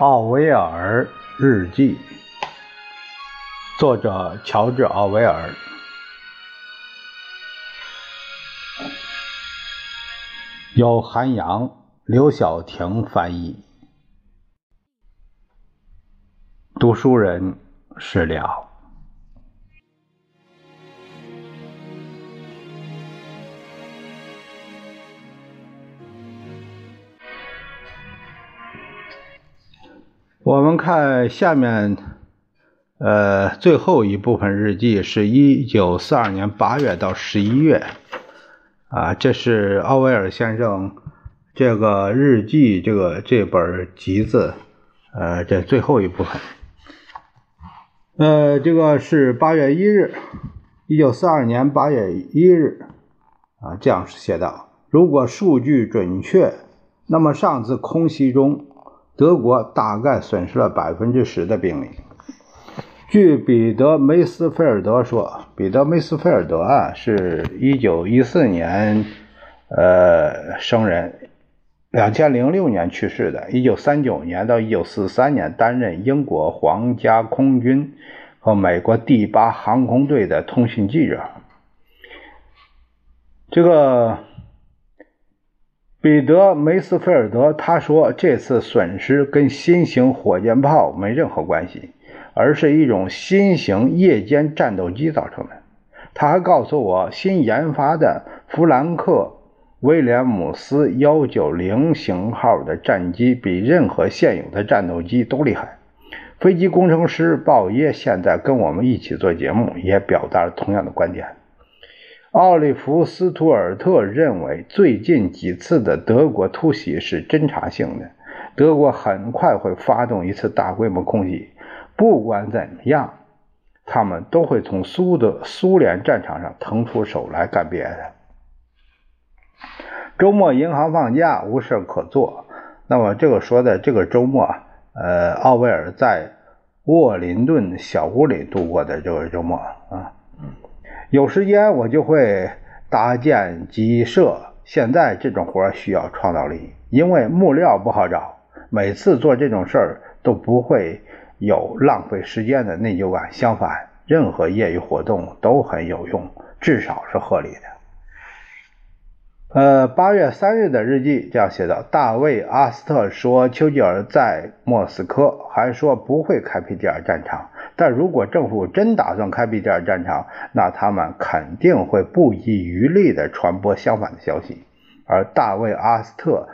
奥威尔日记，作者乔治·奥威尔，由韩阳、刘晓婷翻译，读书人是了。我们看下面，呃，最后一部分日记是一九四二年八月到十一月，啊，这是奥威尔先生这个日记这个这本集子，呃，这最后一部分，呃，这个是八月一日，一九四二年八月一日，啊，这样写道：如果数据准确，那么上次空袭中。德国大概损失了百分之十的兵力。据彼得·梅斯菲尔德说，彼得·梅斯菲尔德啊，是一九一四年，呃，生人，两千零六年去世的。一九三九年到一九四三年担任英国皇家空军和美国第八航空队的通讯记者。这个。彼得·梅斯菲尔德他说：“这次损失跟新型火箭炮没任何关系，而是一种新型夜间战斗机造成的。”他还告诉我，新研发的弗兰克·威廉姆斯幺九零型号的战机比任何现有的战斗机都厉害。飞机工程师鲍耶现在跟我们一起做节目，也表达了同样的观点。奥利弗·斯图尔特认为，最近几次的德国突袭是侦察性的，德国很快会发动一次大规模空袭。不管怎么样，他们都会从苏德苏联战场上腾出手来干别的。周末银行放假，无事可做。那么这个说的这个周末，呃，奥威尔在沃林顿小屋里度过的这个周末啊。有时间我就会搭建鸡舍。现在这种活需要创造力，因为木料不好找。每次做这种事儿都不会有浪费时间的内疚感。相反，任何业余活动都很有用，至少是合理的。呃，八月三日的日记这样写道：大卫·阿斯特说，丘吉尔在莫斯科，还说不会开辟第二战场。但如果政府真打算开辟第二战场，那他们肯定会不遗余力地传播相反的消息。而大卫·阿斯特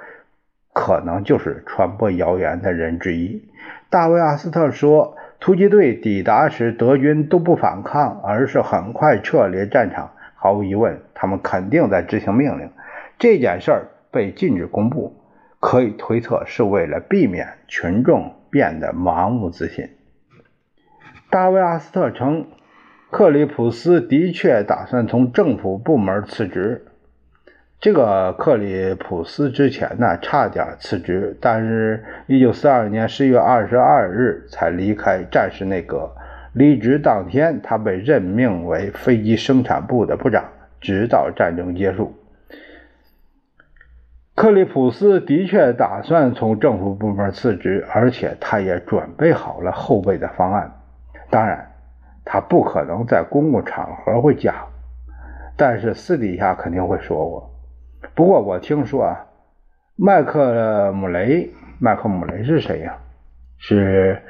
可能就是传播谣言的人之一。大卫·阿斯特说，突击队抵达时，德军都不反抗，而是很快撤离战场。毫无疑问，他们肯定在执行命令。这件事儿被禁止公布，可以推测是为了避免群众变得盲目自信。大卫·阿斯特称，克里普斯的确打算从政府部门辞职。这个克里普斯之前呢，差点辞职，但是1942年11月22日才离开战时内阁。离职当天，他被任命为飞机生产部的部长，直到战争结束。克里普斯的确打算从政府部门辞职，而且他也准备好了后备的方案。当然，他不可能在公共场合会讲，但是私底下肯定会说我。不过我听说啊，麦克姆雷，麦克姆雷是谁呀？是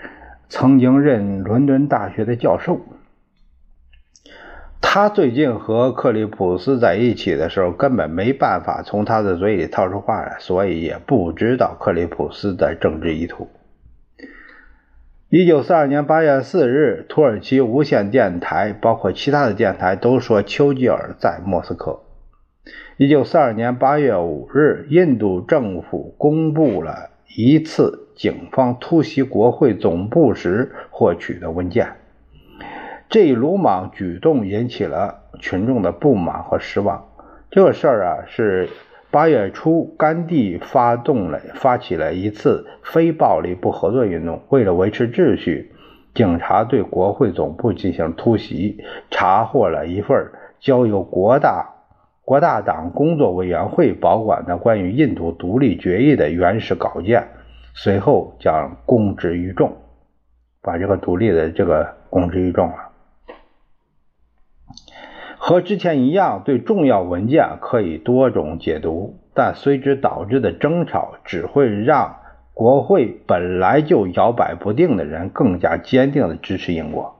曾经任伦敦大学的教授。他最近和克里普斯在一起的时候，根本没办法从他的嘴里套出话来，所以也不知道克里普斯的政治意图。一九四二年八月四日，土耳其无线电台，包括其他的电台，都说丘吉尔在莫斯科。一九四二年八月五日，印度政府公布了一次警方突袭国会总部时获取的文件。这一鲁莽举动引起了群众的不满和失望。这个事儿啊，是八月初甘地发动了发起了一次非暴力不合作运动。为了维持秩序，警察对国会总部进行突袭，查获了一份交由国大国大党工作委员会保管的关于印度独立决议的原始稿件。随后将公之于众，把这个独立的这个公之于众了。和之前一样，对重要文件可以多种解读，但随之导致的争吵只会让国会本来就摇摆不定的人更加坚定地支持英国。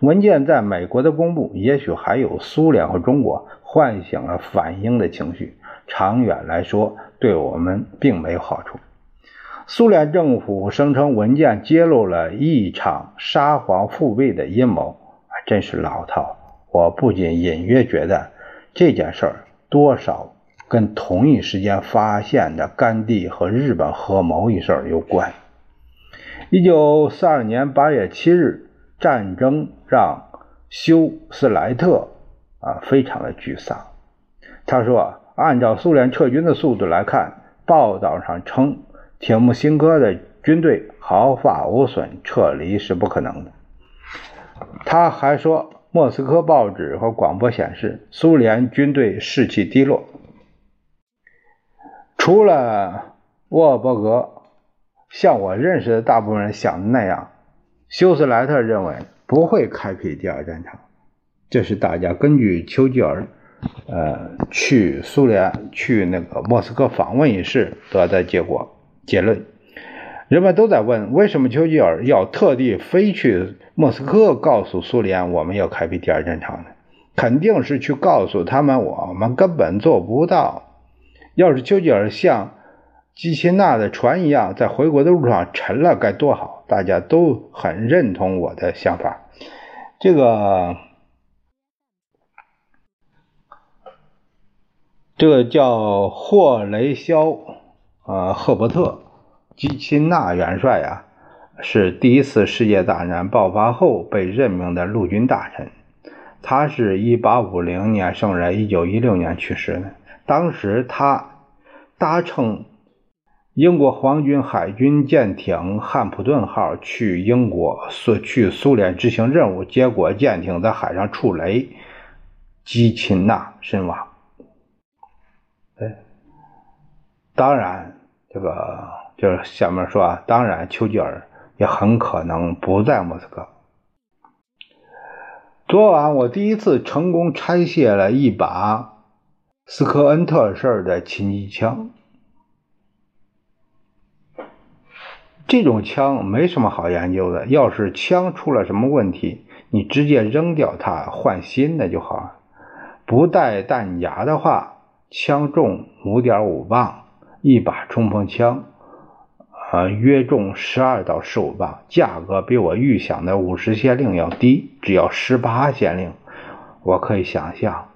文件在美国的公布，也许还有苏联和中国唤醒了反英的情绪，长远来说对我们并没有好处。苏联政府声称文件揭露了一场沙皇复辟的阴谋，真是老套。我不仅隐约觉得这件事儿多少跟同一时间发现的甘地和日本合谋一事有关。一九四二年八月七日，战争让休斯莱特啊非常的沮丧。他说：“按照苏联撤军的速度来看，报道上称铁木辛哥的军队毫发无损撤离是不可能的。”他还说。莫斯科报纸和广播显示，苏联军队士气低落。除了沃尔伯格，像我认识的大部分人想的那样，休斯莱特认为不会开辟第二战场。这是大家根据丘吉尔，呃，去苏联、去那个莫斯科访问一事得的结果结论。人们都在问，为什么丘吉尔要特地飞去莫斯科，告诉苏联我们要开辟第二战场呢？肯定是去告诉他们，我们根本做不到。要是丘吉尔像基辛纳的船一样，在回国的路上沉了，该多好！大家都很认同我的想法。这个，这个叫霍雷肖，呃，赫伯特。基辛纳元帅呀，是第一次世界大战爆发后被任命的陆军大臣。他是一八五零年生人，一九一六年去世的。当时他搭乘英国皇军海军舰艇汉普顿号去英国苏去苏联执行任务，结果舰艇在海上触雷，基钦纳身亡。哎，当然这个。就是下面说啊，当然，丘吉尔也很可能不在莫斯科。昨晚我第一次成功拆卸了一把斯科恩特式的轻机枪。这种枪没什么好研究的，要是枪出了什么问题，你直接扔掉它，换新的就好。不带弹夹的话，枪重五点五磅，一把冲锋枪。啊，约重十二到十五磅，价格比我预想的五十先令要低，只要十八先令。我可以想象，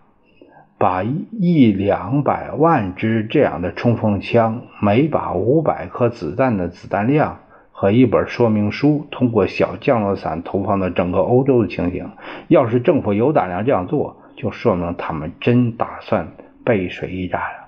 把一两百万支这样的冲锋枪，每把五百颗子弹的子弹量和一本说明书，通过小降落伞投放到整个欧洲的情形。要是政府有胆量这样做，就说明他们真打算背水一战了。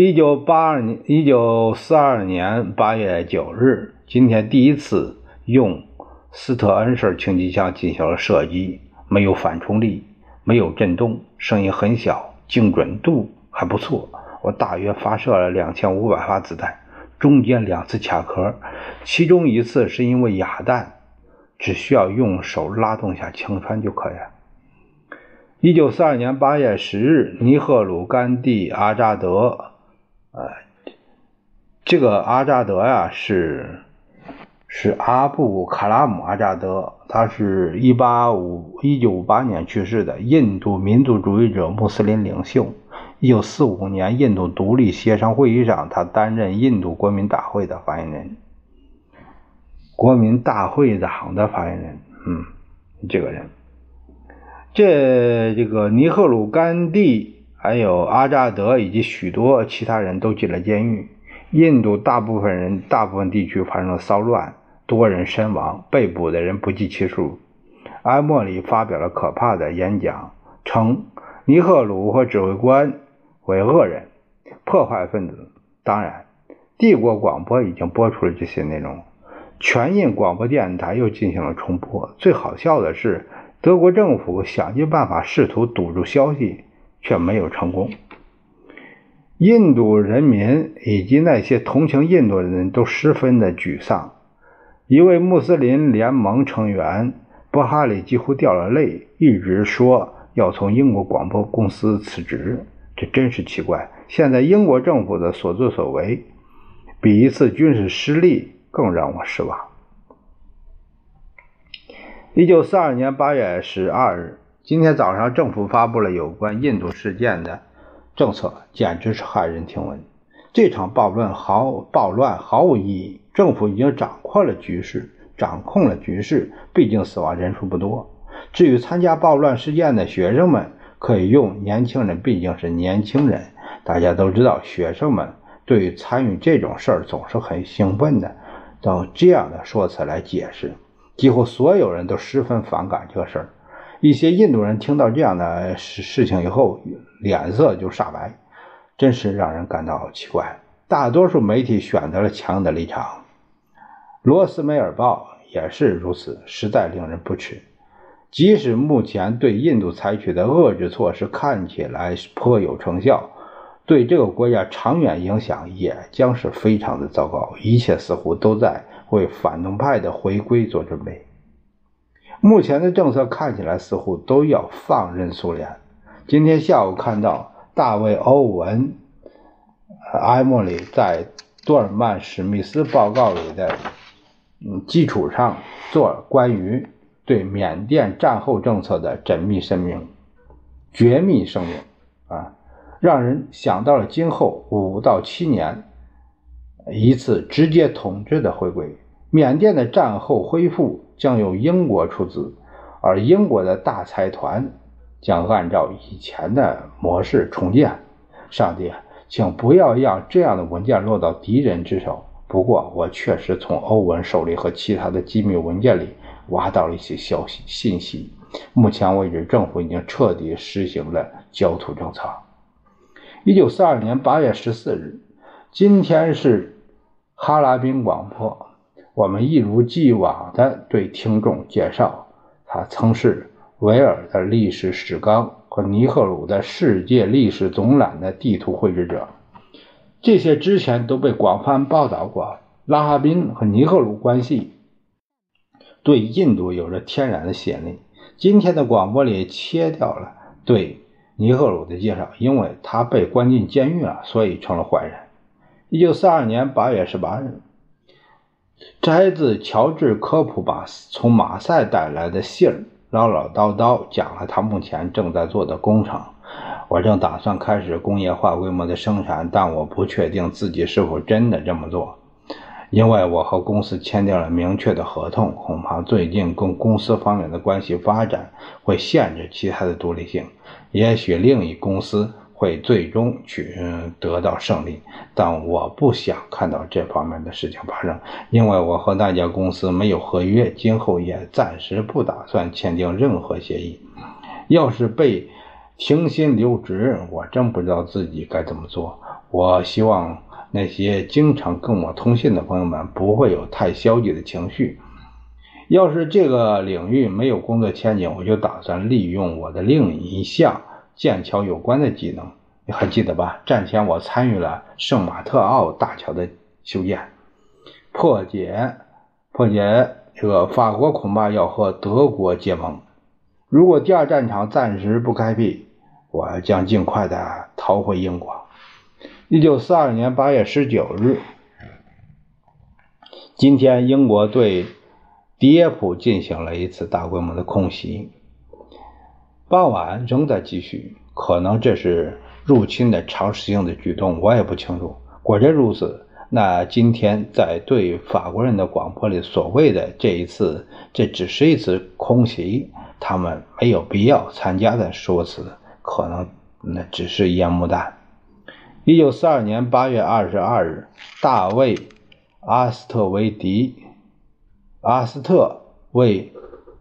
一九八二年，一九四二年八月九日，今天第一次用斯特恩式轻机枪进行了射击，没有反冲力，没有震动，声音很小，精准度还不错。我大约发射了两千五百发子弹，中间两次卡壳，其中一次是因为哑弹，只需要用手拉动下枪栓就可以了。一九四二年八月十日，尼赫鲁甘地阿扎德。呃，这个阿扎德呀，是是阿布卡拉姆阿扎德，他是一八五一九五八年去世的印度民族主义者穆斯林领袖。一九四五年印度独立协商会议上，他担任印度国民大会的发言人，国民大会党的发言人。嗯，这个人，这这个尼赫鲁甘地。还有阿扎德以及许多其他人都进了监狱。印度大部分人、大部分地区发生了骚乱，多人身亡，被捕的人不计其数。埃莫里发表了可怕的演讲，称尼赫鲁和指挥官为恶人、破坏分子。当然，帝国广播已经播出了这些内容，全印广播电台又进行了重播。最好笑的是，德国政府想尽办法试图堵住消息。却没有成功。印度人民以及那些同情印度的人都十分的沮丧。一位穆斯林联盟成员布哈里几乎掉了泪，一直说要从英国广播公司辞职。这真是奇怪！现在英国政府的所作所为，比一次军事失利更让我失望。一九四二年八月十二日，今天早上，政府发布了有关印度事件的政策，简直是骇人听闻。这场暴乱毫暴乱毫无意义，政府已经掌控了局势，掌控了局势。毕竟死亡人数不多。至于参加暴乱事件的学生们，可以用年轻人，毕竟是年轻人。大家都知道，学生们对于参与这种事儿总是很兴奋的，用这样的说辞来解释。几乎所有人都十分反感这个事儿。一些印度人听到这样的事事情以后，脸色就煞白，真是让人感到奇怪。大多数媒体选择了强硬的立场，《罗斯梅尔报》也是如此，实在令人不齿。即使目前对印度采取的遏制措施看起来颇有成效，对这个国家长远影响也将是非常的糟糕。一切似乎都在为反动派的回归做准备。目前的政策看起来似乎都要放任苏联。今天下午看到大卫·欧文·埃默里在多尔曼·史密斯报告里的嗯基础上做关于。对缅甸战后政策的缜密声明、绝密声明啊，让人想到了今后五到七年一次直接统治的回归。缅甸的战后恢复将由英国出资，而英国的大财团将按照以前的模式重建。上帝，请不要让这样的文件落到敌人之手。不过，我确实从欧文手里和其他的机密文件里。挖到了一些消息信息。目前为止，政府已经彻底实行了焦土政策。一九四二年八月十四日，今天是哈拉宾广播。我们一如既往地对听众介绍，他曾是维尔的历史史纲和尼赫鲁的世界历史总览的地图绘制者。这些之前都被广泛报道过。拉哈宾和尼赫鲁关系。对印度有着天然的吸引力。今天的广播里切掉了对尼赫鲁的介绍，因为他被关进监狱了，所以成了坏人。一九四二年八月十八日，摘自乔治·科普把从马赛带来的信儿，唠唠叨叨讲了他目前正在做的工程。我正打算开始工业化规模的生产，但我不确定自己是否真的这么做。因为我和公司签订了明确的合同，恐怕最近跟公司方面的关系发展会限制其他的独立性。也许另一公司会最终取得到胜利，但我不想看到这方面的事情发生，因为我和那家公司没有合约，今后也暂时不打算签订任何协议。要是被停薪留职，我真不知道自己该怎么做。我希望。那些经常跟我通信的朋友们不会有太消极的情绪。要是这个领域没有工作前景，我就打算利用我的另一项剑桥有关的技能。你还记得吧？战前我参与了圣马特奥大桥的修建，破解破解这个法国恐怕要和德国结盟。如果第二战场暂时不开辟，我将尽快的逃回英国。一九四二年八月十九日，今天英国对迪耶普进行了一次大规模的空袭，傍晚仍在继续。可能这是入侵的尝试性的举动，我也不清楚。果真如此，那今天在对法国人的广播里所谓的这一次，这只是一次空袭，他们没有必要参加的说辞，可能那只是烟幕弹。一九四二年八月二十二日，大卫·阿斯特维迪·阿斯特为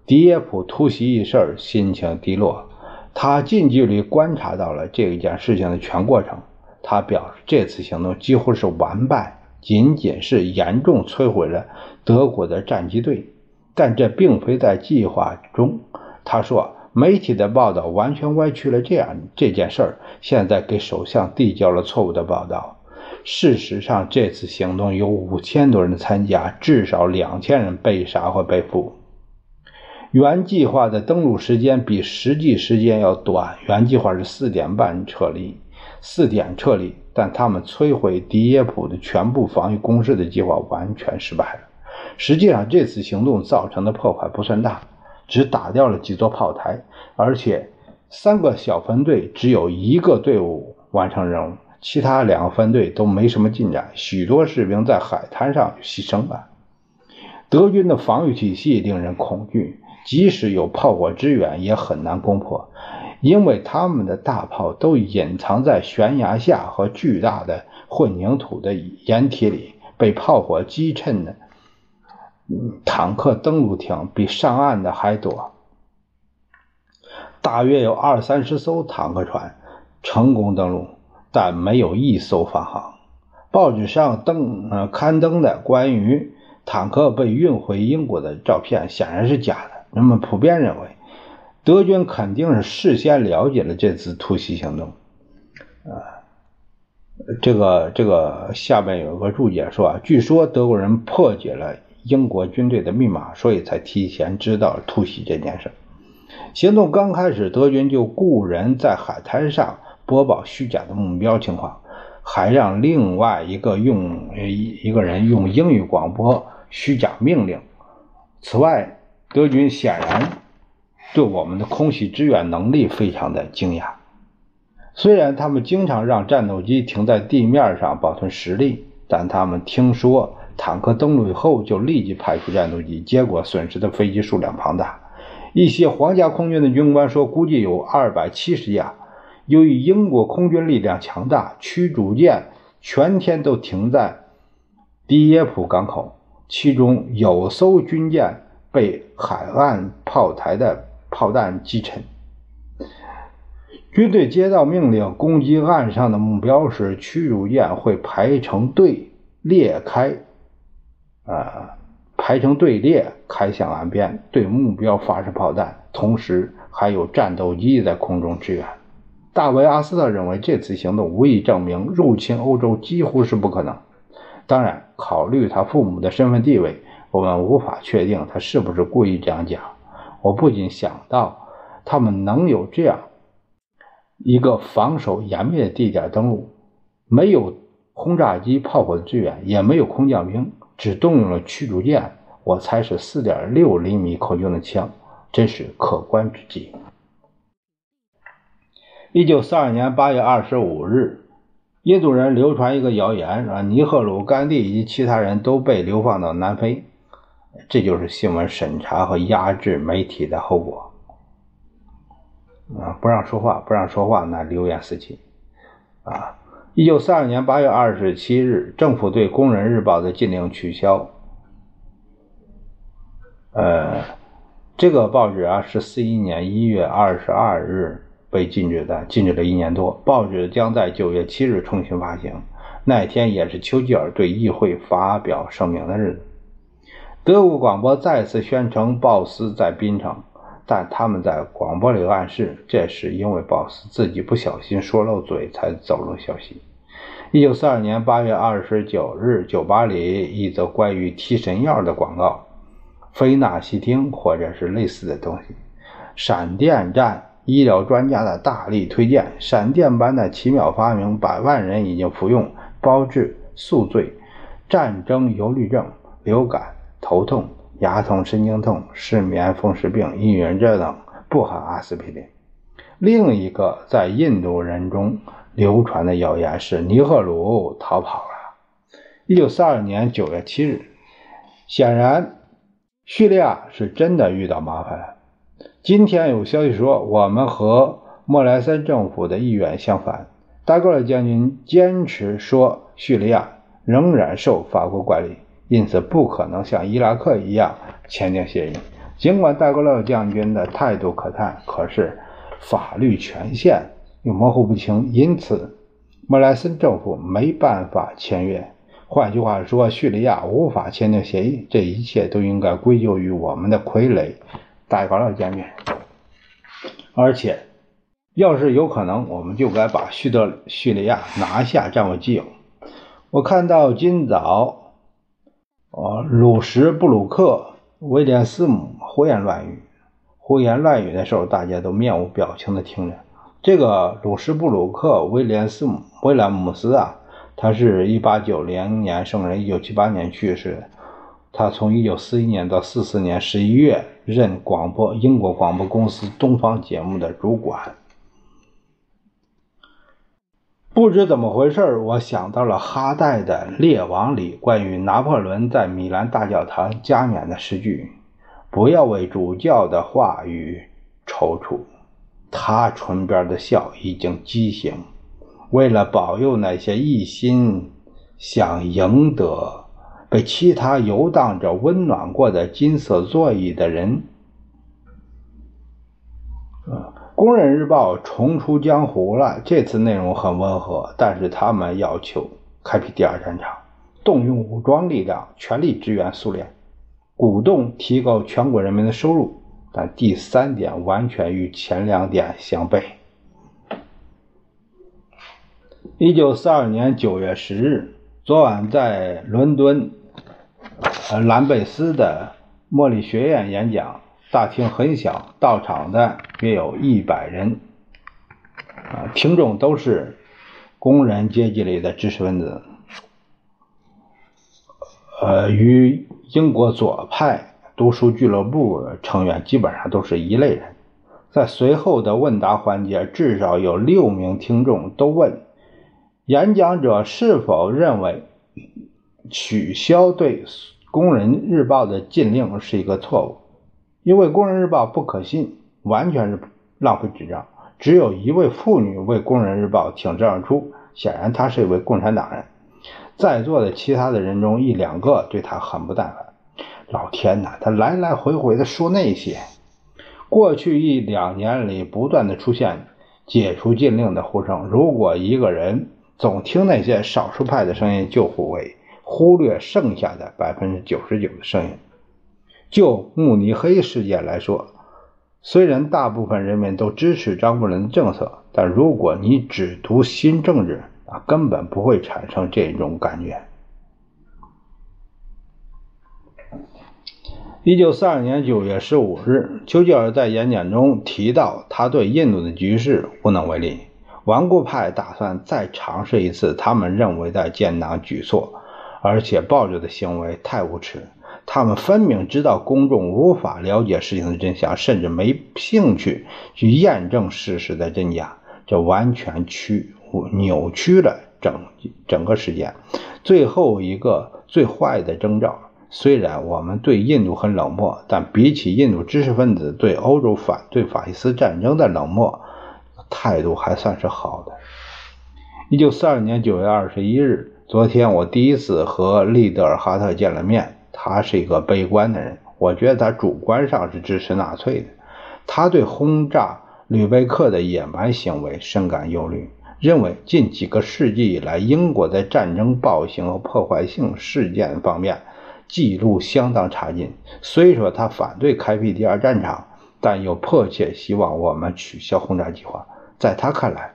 迪耶普突袭一事心情低落。他近距离观察到了这一件事情的全过程。他表示，这次行动几乎是完败，仅仅是严重摧毁了德国的战机队，但这并非在计划中。他说。媒体的报道完全歪曲了这样这件事儿，现在给首相递交了错误的报道。事实上，这次行动有五千多人参加，至少两千人被杀或被俘。原计划的登陆时间比实际时间要短，原计划是四点半撤离，四点撤离，但他们摧毁迪耶普的全部防御工事的计划完全失败了。实际上，这次行动造成的破坏不算大。只打掉了几座炮台，而且三个小分队只有一个队伍完成任务，其他两个分队都没什么进展。许多士兵在海滩上牺牲了。德军的防御体系令人恐惧，即使有炮火支援，也很难攻破，因为他们的大炮都隐藏在悬崖下和巨大的混凝土的掩体里，被炮火击沉的。坦克登陆艇比上岸的还多，大约有二三十艘坦克船成功登陆，但没有一艘返航。报纸上登呃刊登的关于坦克被运回英国的照片显然是假的。人们普遍认为，德军肯定是事先了解了这次突袭行动。啊，这个这个下面有个注解说啊，据说德国人破解了。英国军队的密码，所以才提前知道突袭这件事。行动刚开始，德军就雇人在海滩上播报虚假的目标情况，还让另外一个用一一个人用英语广播虚假命令。此外，德军显然对我们的空袭支援能力非常的惊讶。虽然他们经常让战斗机停在地面上保存实力，但他们听说。坦克登陆以后，就立即派出战斗机，结果损失的飞机数量庞大。一些皇家空军的军官说，估计有二百七十架。由于英国空军力量强大，驱逐舰全天都停在迪耶普港口，其中有艘军舰被海岸炮台的炮弹击沉。军队接到命令攻击岸上的目标时，驱逐舰会排成队列开。呃，排成队列开向岸边，对目标发射炮弹，同时还有战斗机在空中支援。大卫·阿斯特认为，这次行动无疑证明入侵欧洲几乎是不可能。当然，考虑他父母的身份地位，我们无法确定他是不是故意这样讲。我不仅想到，他们能有这样一个防守严密的地点登陆，没有轰炸机、炮火的支援，也没有空降兵。只动用了驱逐舰，我猜是四点六厘米口径的枪，真是可观之极。一九四二年八月二十五日，印度人流传一个谣言，啊，尼赫鲁、甘地以及其他人都被流放到南非，这就是新闻审查和压制媒体的后果。啊，不让说话，不让说话，那流言四起，啊。一九四二年八月二十七日，政府对《工人日报》的禁令取消。呃，这个报纸啊，是四一年一月二十二日被禁止的，禁止了一年多。报纸将在九月七日重新发行，那一天也是丘吉尔对议会发表声明的日子。德国广播再次宣称鲍斯在槟城。但他们在广播里暗示，这是因为鲍斯自己不小心说漏嘴才走漏消息。一九四二年八月二十九日，酒吧里一则关于提神药的广告，非那西汀或者是类似的东西。闪电战医疗专家的大力推荐，闪电般的奇妙发明，百万人已经服用，包治宿醉、战争忧虑症、流感、头痛。牙痛、神经痛、失眠、风湿病、抑郁症等不含阿司匹林。另一个在印度人中流传的谣言是尼赫鲁逃跑了。一九四二年九月七日，显然叙利亚是真的遇到麻烦了。今天有消息说，我们和莫莱森政府的意愿相反。达格尔将军坚持说，叙利亚仍然受法国管理。因此，不可能像伊拉克一样签订协议。尽管戴高乐将军的态度可叹，可是法律权限又模糊不清，因此莫莱森政府没办法签约。换句话说，叙利亚无法签订协议。这一切都应该归咎于我们的傀儡戴高乐将军。而且，要是有可能，我们就该把叙德叙利亚拿下，占为己有。我看到今早，呃，鲁什布鲁克、威廉斯姆胡言乱语，胡言乱语的时候，大家都面无表情的听着。这个鲁什布鲁克、威廉斯姆、威廉姆斯啊，他是一八九零年生人，一九七八年去世。他从一九四一年到四四年十一月任广播英国广播公司东方节目的主管。不知怎么回事我想到了哈代的《列王》里关于拿破仑在米兰大教堂加冕的诗句：“不要为主教的话语踌躇。”他唇边的笑已经畸形。为了保佑那些一心想赢得。被其他游荡者温暖过的金色座椅的人，啊，工人日报重出江湖了。这次内容很温和，但是他们要求开辟第二战场，动用武装力量，全力支援苏联，鼓动提高全国人民的收入。但第三点完全与前两点相悖。一九四二年九月十日。昨晚在伦敦，呃，兰贝斯的莫里学院演讲，大厅很小，到场的约有一百人，啊，听众都是工人阶级里的知识分子，呃，与英国左派读书俱乐部成员基本上都是一类人。在随后的问答环节，至少有六名听众都问。演讲者是否认为取消对《工人日报》的禁令是一个错误？因为《工人日报》不可信，完全是浪费纸张。只有一位妇女为《工人日报》挺身而出，显然她是一位共产党人。在座的其他的人中，一两个对她很不耐烦。老天哪，他来来回回的说那些。过去一两年里，不断的出现解除禁令的呼声。如果一个人，总听那些少数派的声音，就会忽略剩下的百分之九十九的声音。就慕尼黑事件来说，虽然大部分人民都支持张伯伦的政策，但如果你只读新政治啊，根本不会产生这种感觉。一九四二年九月十五日，丘吉尔在演讲中提到，他对印度的局势无能为力。顽固派打算再尝试一次他们认为的建党举措，而且暴力的行为太无耻。他们分明知道公众无法了解事情的真相，甚至没兴趣去验证事实的真假。这完全曲扭曲了整整个事件。最后一个最坏的征兆：虽然我们对印度很冷漠，但比起印度知识分子对欧洲反对法西斯战争的冷漠。态度还算是好的。一九四二年九月二十一日，昨天我第一次和利德尔哈特见了面。他是一个悲观的人，我觉得他主观上是支持纳粹的。他对轰炸吕贝克的野蛮行为深感忧虑，认为近几个世纪以来，英国在战争暴行和破坏性事件方面记录相当差劲。虽说他反对开辟第二战场，但又迫切希望我们取消轰炸计划。在他看来，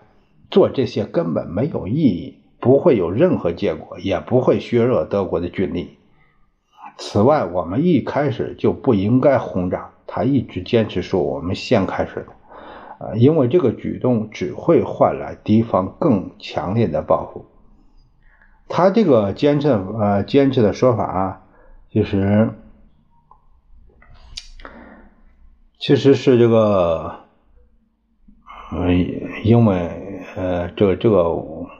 做这些根本没有意义，不会有任何结果，也不会削弱德国的军力。此外，我们一开始就不应该轰炸。他一直坚持说我们先开始的，啊，因为这个举动只会换来敌方更强烈的报复。他这个坚持呃坚持的说法啊，其实其实是这个。嗯，因为呃，这个这个，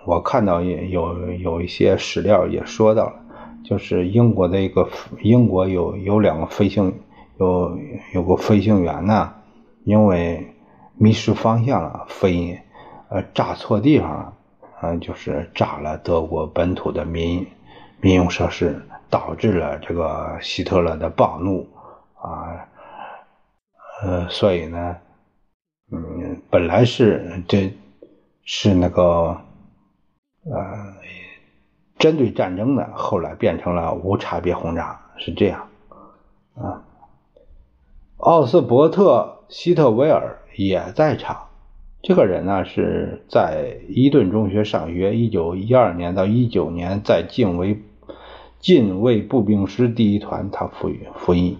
我看到有有一些史料也说到了，就是英国的一个英国有有两个飞行有有个飞行员呢，因为迷失方向了，飞呃炸错地方了，嗯，就是炸了德国本土的民民用设施，导致了这个希特勒的暴怒啊，呃，所以呢。嗯，本来是这，是那个，呃，针对战争的，后来变成了无差别轰炸，是这样，啊。奥斯伯特·希特维尔也在场。这个人呢是在伊顿中学上学，一九一二年到一九年在近卫近卫步兵师第一团，他服役服役。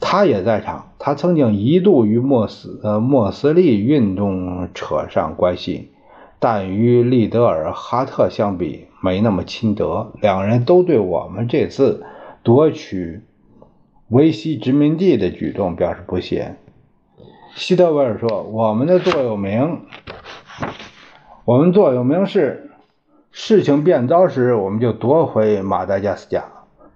他也在场，他曾经一度与莫斯呃莫斯利运动扯上关系，但与利德尔哈特相比没那么亲德。两人都对我们这次夺取维西殖民地的举动表示不屑。希特维尔说：“我们的座右铭，我们座右铭是事情变糟时，我们就夺回马达加斯加。”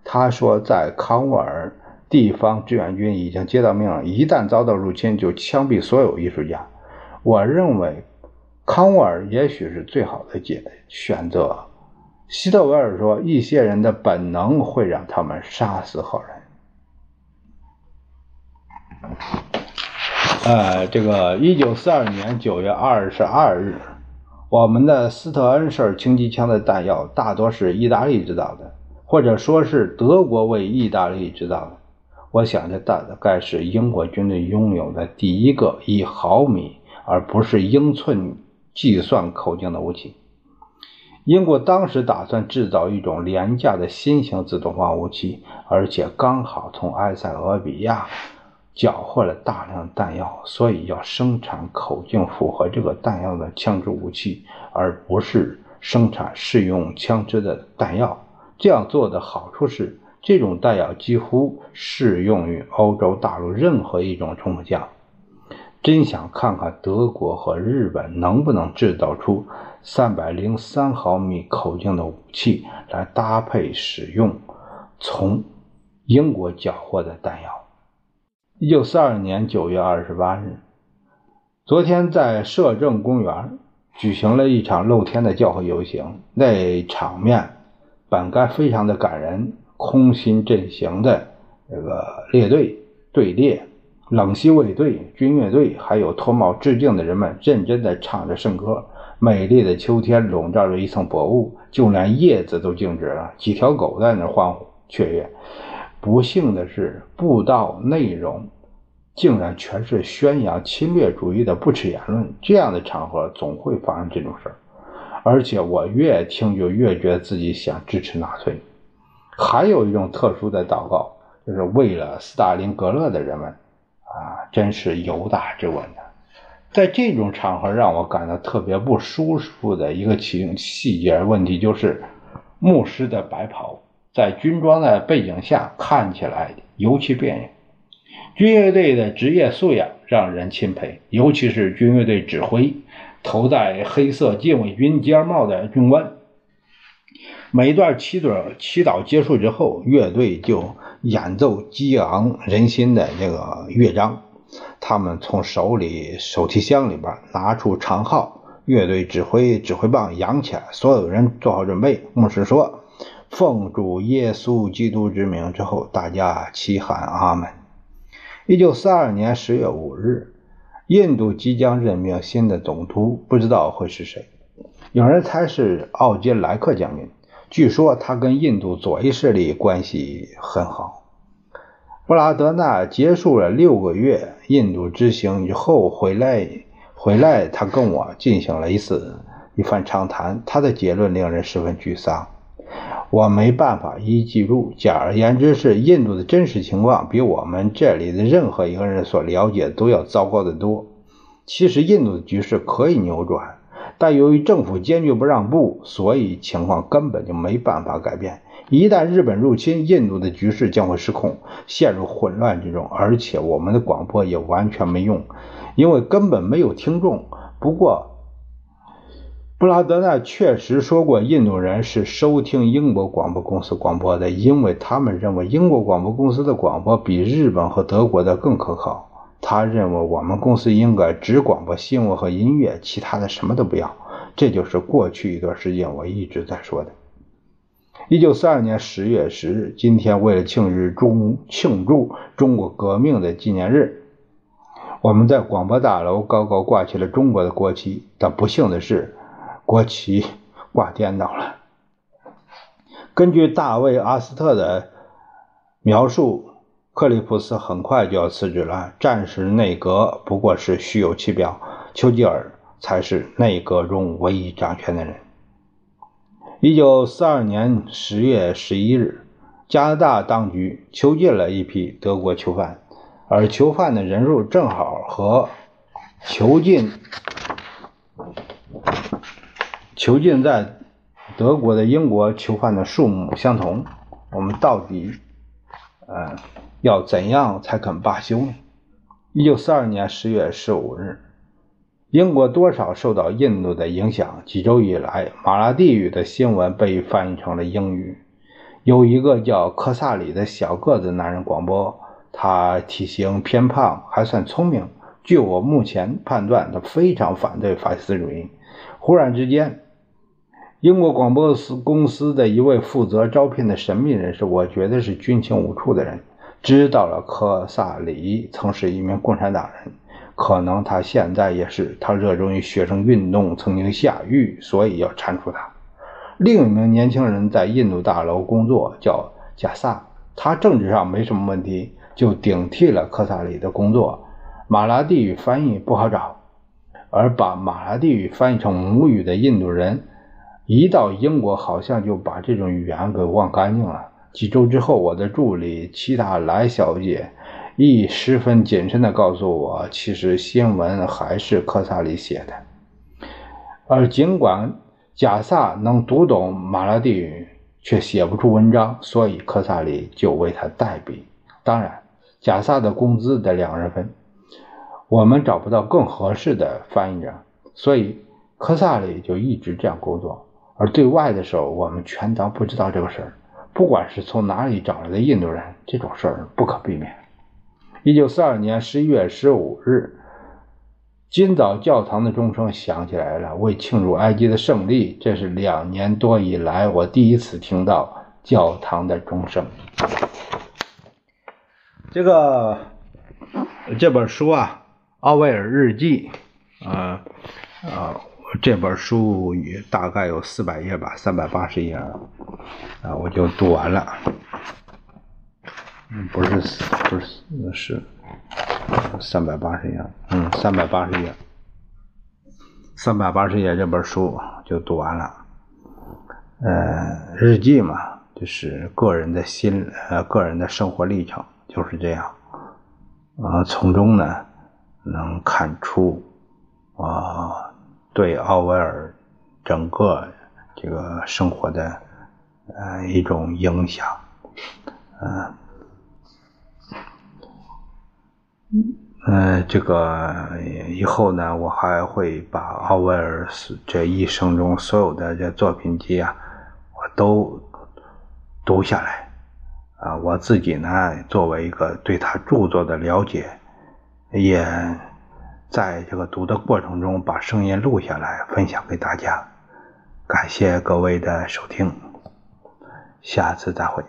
他说，在康沃尔。地方志愿军已经接到命令，一旦遭到入侵，就枪毙所有艺术家。我认为康沃尔也许是最好的解选择。希特维尔说：“一些人的本能会让他们杀死好人。”呃，这个一九四二年九月二十二日，我们的斯特恩式轻机枪的弹药大多是意大利制造的，或者说是德国为意大利制造的。我想，这大概是英国军队拥有的第一个以毫米而不是英寸计算口径的武器。英国当时打算制造一种廉价的新型自动化武器，而且刚好从埃塞俄比亚缴获了大量弹药，所以要生产口径符合这个弹药的枪支武器，而不是生产适用枪支的弹药。这样做的好处是。这种弹药几乎适用于欧洲大陆任何一种冲锋枪。真想看看德国和日本能不能制造出三百零三毫米口径的武器来搭配使用从英国缴获的弹药。一九四二年九月二十八日，昨天在摄政公园举行了一场露天的教会游行，那场面本该非常的感人。空心阵型的这个列队队列，冷西卫队、军乐队，还有脱帽致敬的人们，认真地唱着圣歌。美丽的秋天笼罩着一层薄雾，就连叶子都静止了。几条狗在那欢呼雀跃。不幸的是，布道内容竟然全是宣扬侵略主义的不耻言论。这样的场合总会发生这种事儿，而且我越听就越觉得自己想支持纳粹。还有一种特殊的祷告，就是为了斯大林格勒的人们，啊，真是犹大之吻的。在这种场合，让我感到特别不舒服的一个情细节问题，就是牧师的白袍在军装的背景下看起来尤其别扭。军乐队的职业素养让人钦佩，尤其是军乐队指挥，头戴黑色禁卫军尖帽的军官。每一段祈祷祈祷结束之后，乐队就演奏激昂人心的这个乐章。他们从手里手提箱里边拿出长号，乐队指挥指挥棒扬起来，所有人做好准备。牧师说：“奉主耶稣基督之名。”之后，大家齐喊阿门。一九四二年十月五日，印度即将任命新的总督，不知道会是谁。有人猜是奥金莱克将军。据说他跟印度左翼势力关系很好。布拉德纳结束了六个月印度之行以后回来，回来他跟我进行了一次一番长谈，他的结论令人十分沮丧。我没办法一一记录。简而言之，是印度的真实情况比我们这里的任何一个人所了解都要糟糕得多。其实印度的局势可以扭转。但由于政府坚决不让步，所以情况根本就没办法改变。一旦日本入侵，印度的局势将会失控，陷入混乱之中。而且我们的广播也完全没用，因为根本没有听众。不过，布拉德纳确实说过，印度人是收听英国广播公司广播的，因为他们认为英国广播公司的广播比日本和德国的更可靠。他认为我们公司应该只广播新闻和音乐，其他的什么都不要。这就是过去一段时间我一直在说的。一九四二年十月十日，今天为了庆日中庆祝中国革命的纪念日，我们在广播大楼高高挂起了中国的国旗。但不幸的是，国旗挂颠倒了。根据大卫·阿斯特的描述。克里普斯很快就要辞职了，战时内阁不过是虚有其表，丘吉尔才是内阁中唯一掌权的人。一九四二年十月十一日，加拿大当局囚禁了一批德国囚犯，而囚犯的人数正好和囚禁囚禁在德国的英国囚犯的数目相同。我们到底，呃，要怎样才肯罢休呢？一九四二年十月十五日。英国多少受到印度的影响。几周以来，马拉地语的新闻被翻译成了英语。有一个叫科萨里的小个子男人广播，他体型偏胖，还算聪明。据我目前判断，他非常反对法西斯主义。忽然之间，英国广播公司的一位负责招聘的神秘人士，我觉得是军情五处的人，知道了科萨里曾是一名共产党人。可能他现在也是，他热衷于学生运动，曾经下狱，所以要铲除他。另一名年轻人在印度大楼工作，叫贾萨，他政治上没什么问题，就顶替了科萨里的工作。马拉地语翻译不好找，而把马拉地语翻译成母语的印度人，一到英国好像就把这种语言给忘干净了。几周之后，我的助理齐达莱小姐。亦十分谨慎地告诉我，其实新闻还是科萨里写的。而尽管贾萨能读懂马拉地语，却写不出文章，所以科萨里就为他代笔。当然，贾萨的工资得两人分，我们找不到更合适的翻译者，所以科萨里就一直这样工作。而对外的时候，我们全当不知道这个事儿。不管是从哪里找来的印度人，这种事儿不可避免。一九四二年十一月十五日，今早教堂的钟声响起来了，为庆祝埃及的胜利。这是两年多以来我第一次听到教堂的钟声。这个这本书啊，《奥威尔日记》啊啊，这本书也大概有四百页吧，三百八十页啊，我就读完了。嗯，不是，不是，是三百八十页。嗯，三百八十页，三百八十页这本书就读完了。呃，日记嘛，就是个人的心，呃，个人的生活历程，就是这样。啊，从中呢，能看出啊，对奥威尔整个这个生活的呃一种影响，嗯。嗯，这个以后呢，我还会把奥威尔这一生中所有的这作品集啊，我都读下来啊。我自己呢，作为一个对他著作的了解，也在这个读的过程中把声音录下来，分享给大家。感谢各位的收听，下次再会。